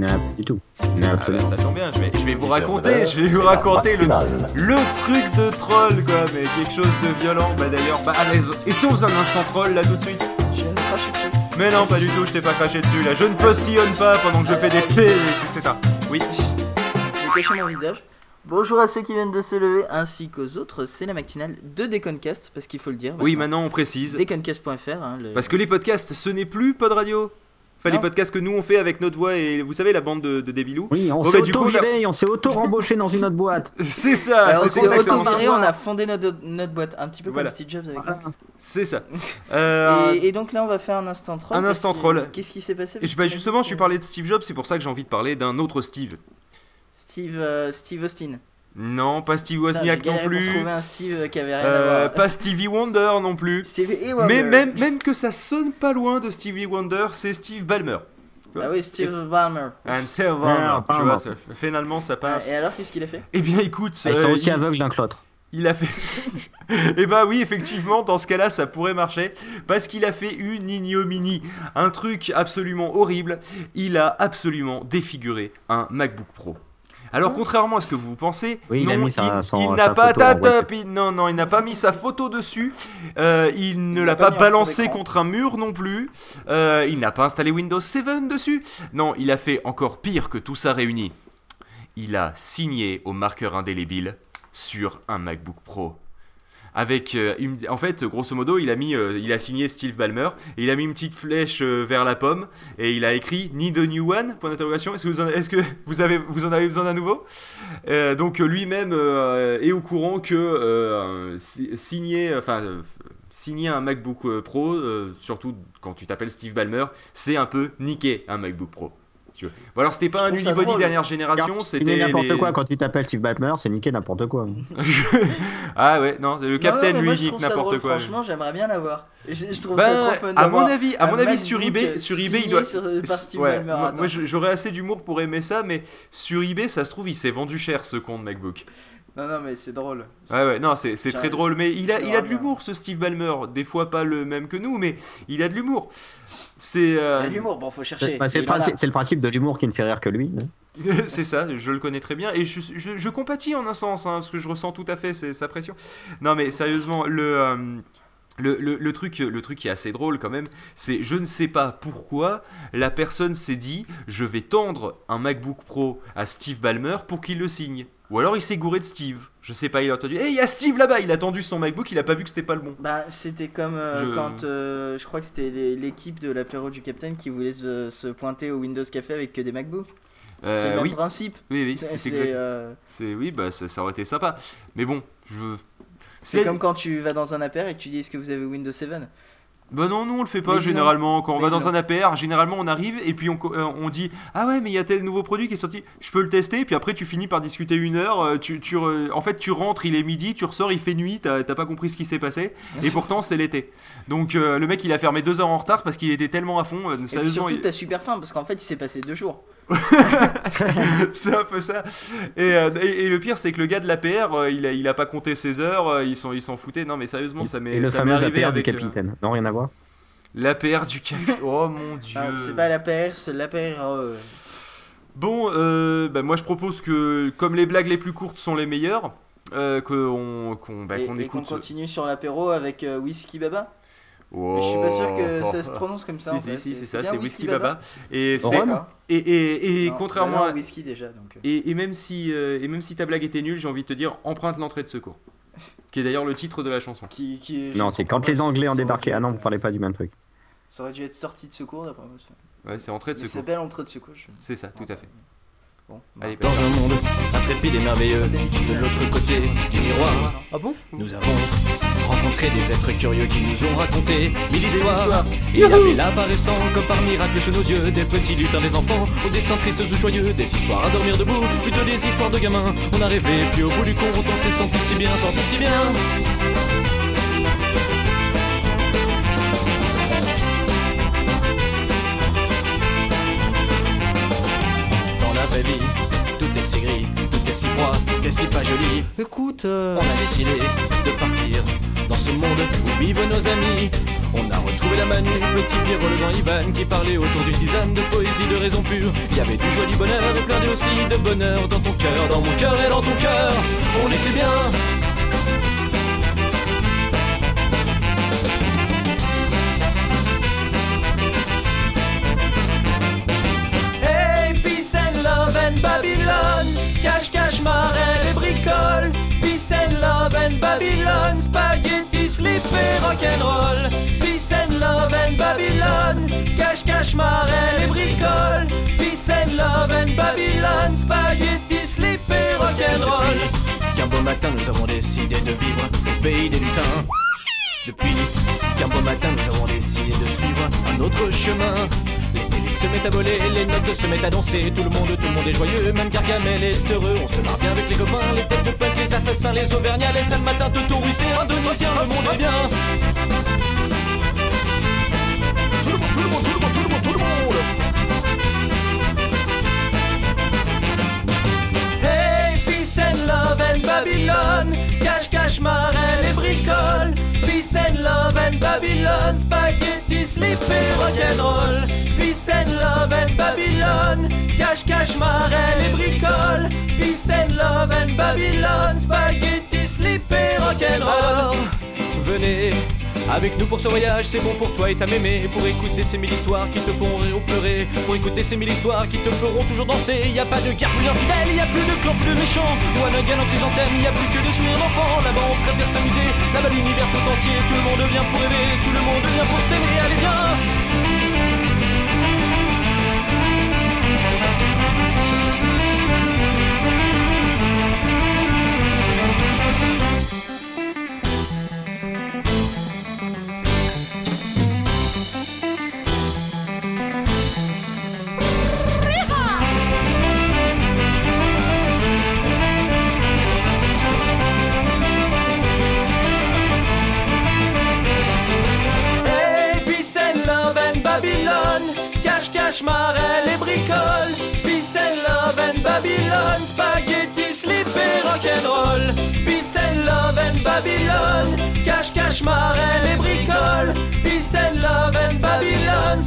pas du tout. Ah bah, ça tombe bien, je vais, je vais vous raconter, meurs, je vais vous raconter le, le truc de troll quoi, mais quelque chose de violent. Bah d'ailleurs, bah allez, et si on faisait un instant troll là tout de suite Je viens de cracher dessus. Mais non, pas du tout, je t'ai pas craché dessus là, je ne postillonne pas pendant que je fais des P, etc. Oui. J'ai caché mon visage. Bonjour à ceux qui viennent de se lever ainsi qu'aux autres, c'est la matinale de Deconcast, parce qu'il faut le dire. Oui, maintenant on précise. Deconcast.fr. Hein, le- Parce que les podcasts, ce n'est plus Pod Radio. Enfin, les Non. podcasts que nous on fait avec notre voix et vous savez, la bande de, de débilous. Oui, on Bon, s'est bah, du coup, auto-viré, on s'est auto-rembauché dans une autre boîte. C'est ça, Alors, c'est exactement ça. auto-viré, on a fondé notre, notre boîte, un petit peu Voilà. comme Steve Jobs avec Ah. C'est ça. Euh, Et, et donc là, on va faire un instant troll. Un instant troll. Qu'est-ce qui s'est passé? Et je- bah, justement, je suis parlé de Steve Jobs, c'est pour ça que j'ai envie de parler d'un autre Steve. Steve, euh, Steve Austin. Non, pas Steve Wozniak non plus. un Steve euh, qui avait rien à Euh, voir. pas Stevie Wonder non plus. Steve et Wonder. Mais même, même que ça sonne pas loin de Stevie Wonder, c'est Steve Ballmer. Ah oui, Steve Ballmer. And Steve Ballmer, Ah, tu vois, ça- finalement ça passe. Et alors, qu'est-ce qu'il a fait? Eh bien écoute, Ah, Ils sont euh, aussi il- aveugles l'un que l'autre. Il a fait. Eh bah oui, effectivement, dans ce cas-là, ça pourrait marcher. Parce qu'il a fait une ignominie. Un truc absolument horrible. Il a absolument défiguré un MacBook Pro. Alors, contrairement à ce que vous pensez, Oui, il sa- son- n'a pas il- non, non, il n'a pas mis sa photo dessus. Euh, il ne l'a pas, balancé contre un mur non plus. Euh, il n'a pas installé Windows 7 dessus. Non, il a fait encore pire que tout ça réuni. Il a signé au marqueur indélébile sur un MacBook Pro. Avec, euh, en fait, grosso modo, il a mis, euh, il a signé Steve Ballmer et il a mis une petite flèche euh, vers la pomme et il a écrit Need a new one? Point d'interrogation. Est-ce que vous en, est-ce que vous avez, vous en avez besoin d'un nouveau? Donc lui-même est au courant que si- signer, enfin. Signer un MacBook Pro, surtout quand tu t'appelles Steve Ballmer, c'est un peu niquer un MacBook Pro. Si tu veux. Bon alors c'était pas Je un unibody dernière génération, c'était n'importe les- quoi quand tu t'appelles Steve Ballmer, c'est niquer n'importe quoi. ah ouais, non, le capitaine lui nique n'importe quoi. Franchement, j'aimerais bien l'avoir. Je, je trouve Bah, ça trop fun. à mon avis, à mon avis sur eBay, sur eBay, il doit. sur- Ouais, moi, moi, j'aurais assez d'humour pour aimer ça, mais sur eBay, ça se trouve, il s'est vendu cher ce con de MacBook. Non, non, mais c'est drôle. Ouais, ouais, non, c'est c'est très drôle, mais il a, il a de l'humour ce Steve Ballmer. Des fois pas le même que nous, mais il a de l'humour. C'est. euh, Il a de l'humour, bon, faut chercher. Bah, c'est, le principe, c'est le principe de l'humour qui ne fait rire que lui. hein. c'est ça, je le connais très bien et je, je, je compatis en un sens, hein, parce que je ressens tout à fait c'est- sa pression. Non mais sérieusement, le, euh, le, le, le truc, le truc qui est assez drôle quand même, c'est je ne sais pas pourquoi la personne s'est dit je vais tendre un MacBook Pro à Steve Ballmer pour qu'il le signe. Ou alors il s'est gouré de Steve. Je sais pas, il a entendu. Eh, il y a Steve là-bas Il a tendu son MacBook, il a pas vu que c'était pas le bon. Bah, c'était comme euh, Je- quand euh, je crois que c'était l'équipe de l'apéro du Capitaine qui voulait se, se pointer au Windows Café avec que des MacBooks. c'est Euh, le même oui, principe. oui, oui, C'est c'est c'est, euh, C'est oui, bah ça, ça aurait été sympa. Mais bon, je. C'est comme quand tu vas dans un apéro et que tu dis est-ce que vous avez Windows 7 Bah non, nous on le fait pas Mais généralement. Quand on Mais va dans non. un APR, généralement on arrive et puis on, euh, on dit Ah ouais, mais il y a tel nouveau produit qui est sorti, je peux le tester. Puis après tu finis par discuter une heure. euh, Tu, tu En fait, tu rentres, il est midi, tu ressors, il fait nuit, t'as pas compris ce qui s'est passé. Et pourtant c'est l'été. Donc euh, le mec il a fermé deux heures en retard parce qu'il était tellement à fond. euh, Et puis surtout, il- t'as super faim parce qu'en fait, il s'est passé deux jours. c'est un peu ça. Et, euh, et- et le pire, c'est que le gars de l'APR, euh, il, a, il a pas compté ses heures, euh, ils s'en ils s'en foutaient. Non mais sérieusement, ça m'est Et le ça fameux arrivé APR du avec euh, capitaine. Non, rien à voir. l'APR du capitaine. Oh mon dieu. Ah, c'est pas l'APR, c'est l'APR. euh, Bon, euh, bah, moi je propose que, comme les blagues les plus courtes sont les meilleures, euh, qu'on qu'on bah, écoute. continue sur l'apéro avec euh, Whisky Baba. Mais je suis pas sûr que ça se prononce comme ça. en Si, si, fait. si, c'est ça, c'est Whisky Baba. Et, c'est- et, et, et Non, contrairement non, à. whisky déjà donc. euh. Et, et même si, euh, et même si ta blague était nulle, j'ai envie de te dire emprunte l'entrée de secours. Qui est d'ailleurs le titre de la chanson. Qui, qui, je Non, c'est quand les Anglais ont débarqué. Ah non, vous parlez pas du même truc. Ça aurait dû être sortie de secours d'après moi. Ouais, c'est entrée de secours. C'est belle entrée de secours. je- C'est ça, tout à fait. Bon. Allez, Dans un monde intrépide et merveilleux, de l'autre côté du miroir, Ah bon? nous avons rencontré des êtres curieux qui nous ont raconté mille histoires. Il y avait l'apparaissant comme par miracle sous nos yeux, des petits lutins, des enfants, au destin triste ou joyeux, des histoires à dormir debout, plutôt des histoires de gamins. On a rêvé, puis au bout du compte, on s'est senti si bien, senti si bien. Si pas joli. Écoute, On a décidé de partir dans ce monde où vivent nos amis. On a retrouvé la Manu, petit Pierrot, le grand Ivan qui parlait autour d'une tisane de poésie de raison pure. Il y avait du joie, du bonheur et plein de aussi de bonheur dans ton cœur, dans mon cœur et dans ton cœur. On était bien. And Babylone. Spaghetti, slip et rock'n'roll. Peace and love and Babylone. Cache, cache, marelle et bricole. Peace and love and Babylone. Spaghetti, slip et rock'n'roll. Qu'un beau matin, nous avons décidé de vivre au pays des lutins. Depuis qu'un beau matin nous avons décidé de suivre un autre chemin Les télés se mettent à voler, les notes se mettent à danser Tout le monde, tout le monde est joyeux, même Gargamel est heureux On se marre bien avec les copains, les têtes de punk, assassins, les auvergnats Les sales matins, de ruisser, indonésien, le monde est bien. Tout le monde, tout le monde, tout le monde, tout le monde, tout le monde. Hey, peace and love and Babylone Cache, cache, marelle et bricole. Peace and love and Babylone Spaghetti, slip et rock'n'roll. Peace and love and Babylone Cache, cache, marelle et bricole. Peace and love and Babylone Venez avec nous pour ce voyage, c'est bon pour toi et ta mémé. Pour écouter ces mille histoires qui te font rire ou pleurer. Pour écouter ces mille histoires qui te feront toujours danser. Y a pas de plus infidèle, y a plus de clans, plus de méchants. Ou un gun en chrysanthème, y a plus que des sourires d'enfants. Là-bas on préfère s'amuser, là-bas l'univers tout entier Tout le monde vient pour rêver, tout le monde vient pour s'aimer. Allez viens Cache, marelle et bricole Peace and love and Babylone Spaghetti, slip et rock'n'roll. Peace and love and Babylone Cache, cache, marelle et bricole Peace and love and Babylone